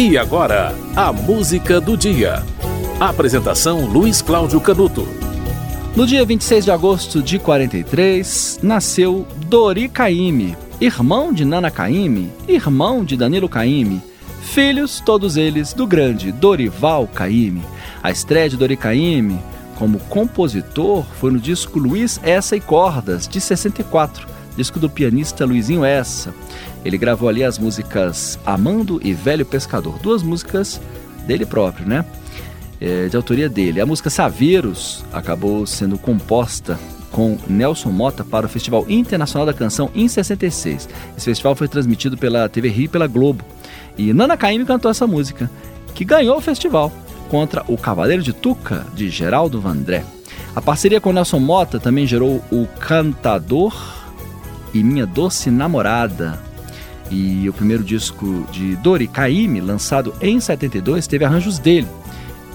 E agora, a música do dia. Apresentação Luiz Cláudio Canuto. No dia 26 de agosto de 43, nasceu Dori Caymmi, irmão de Nana Caymmi, irmão de Danilo Caymmi, filhos todos eles do grande Dorival Caymmi. A estreia de Dori Caymmi como compositor foi no disco Luiz Essa e Cordas, de 64, disco do pianista Luizinho Essa. Ele gravou ali as músicas Amando e Velho Pescador, duas músicas dele próprio, né? É, de autoria dele. A música Saveiros acabou sendo composta com Nelson Mota para o Festival Internacional da Canção em 66. Esse festival foi transmitido pela TV Rio e pela Globo. E Nana Caymmi cantou essa música, que ganhou o festival contra o Cavaleiro de Tuca, de Geraldo Vandré. A parceria com Nelson Mota também gerou o Cantador e Minha Doce Namorada, e o primeiro disco de Dori Caymmi, lançado em 72, teve arranjos dele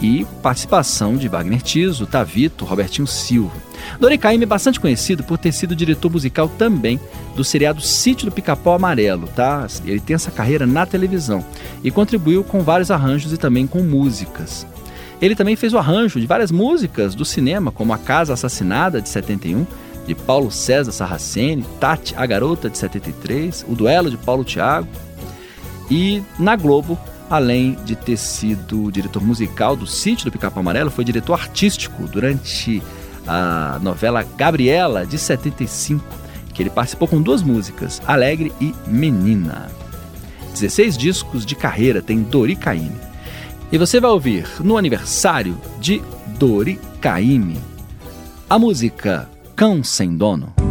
e participação de Wagner Tiso, Tavito, Robertinho Silva. Dori Caymmi é bastante conhecido por ter sido diretor musical também do seriado Sítio do Pica-Pau Amarelo, tá? Ele tem essa carreira na televisão e contribuiu com vários arranjos e também com músicas. Ele também fez o arranjo de várias músicas do cinema, como A Casa Assassinada, de 71, de Paulo César Sarraceni, Tati, a Garota, de 73, O Duelo, de Paulo Thiago. E na Globo, além de ter sido diretor musical do Sítio do Pica-Pau Amarelo, foi diretor artístico durante a novela Gabriela, de 75, que ele participou com duas músicas, Alegre e Menina. 16 discos de carreira tem Dori Caymmi. E você vai ouvir no aniversário de Dori Caymmi a música Cão Sem Dono.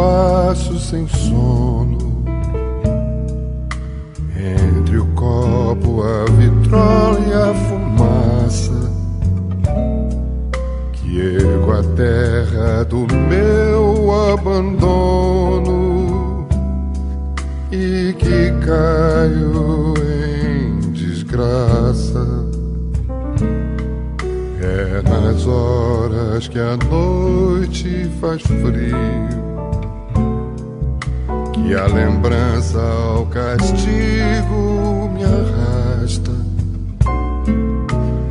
Passo sem sono. Entre o copo, a vitrola e a fumaça. Que ergo a terra do meu abandono. E que caio em desgraça. É nas horas que a noite faz frio que a lembrança ao castigo me arrasta.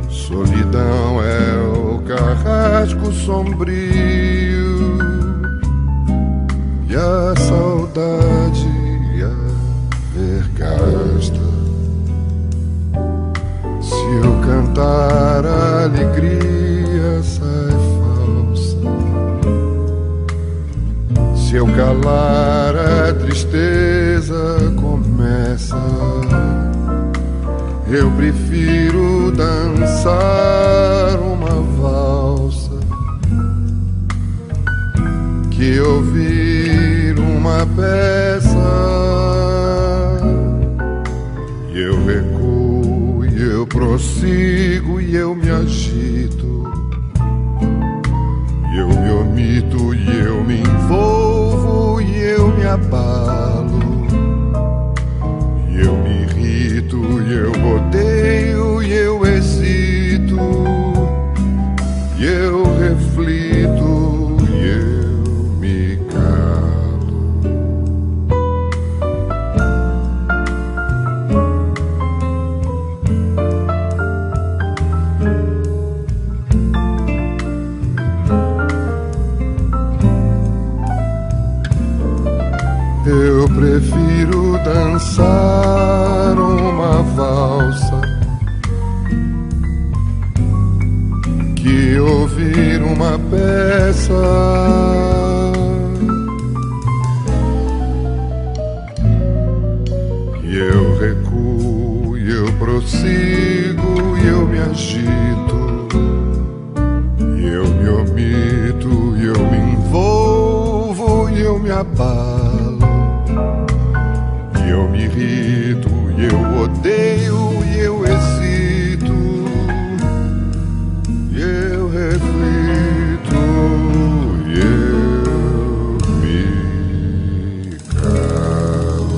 Solidão é o carrasco sombrio e a saudade a vergasta. Se eu cantar a alegria sai Se eu calar, tristeza começa. Eu prefiro dançar uma valsa que ouvir uma peça. E eu recuo, e eu prossigo, e eu me agito. E eu me omito, e eu me envolvo me prefiro dançar uma valsa que ouvir uma peça. E eu recuo, e eu prossigo, e eu me agito. E eu me omito, e eu me envolvo, e eu me eu me irrito, e eu odeio, e eu excito, e eu reflito, e eu me calo.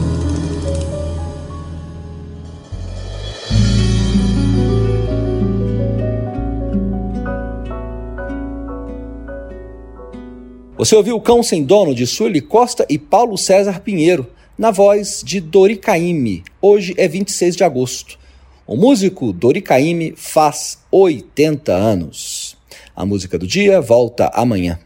Você ouviu o Cão Sem Dono de Sueli Costa e Paulo César Pinheiro na voz de Dori Caymmi. Hoje é 26 de agosto. O músico Dori Caymmi faz 80 anos. A música do dia volta amanhã.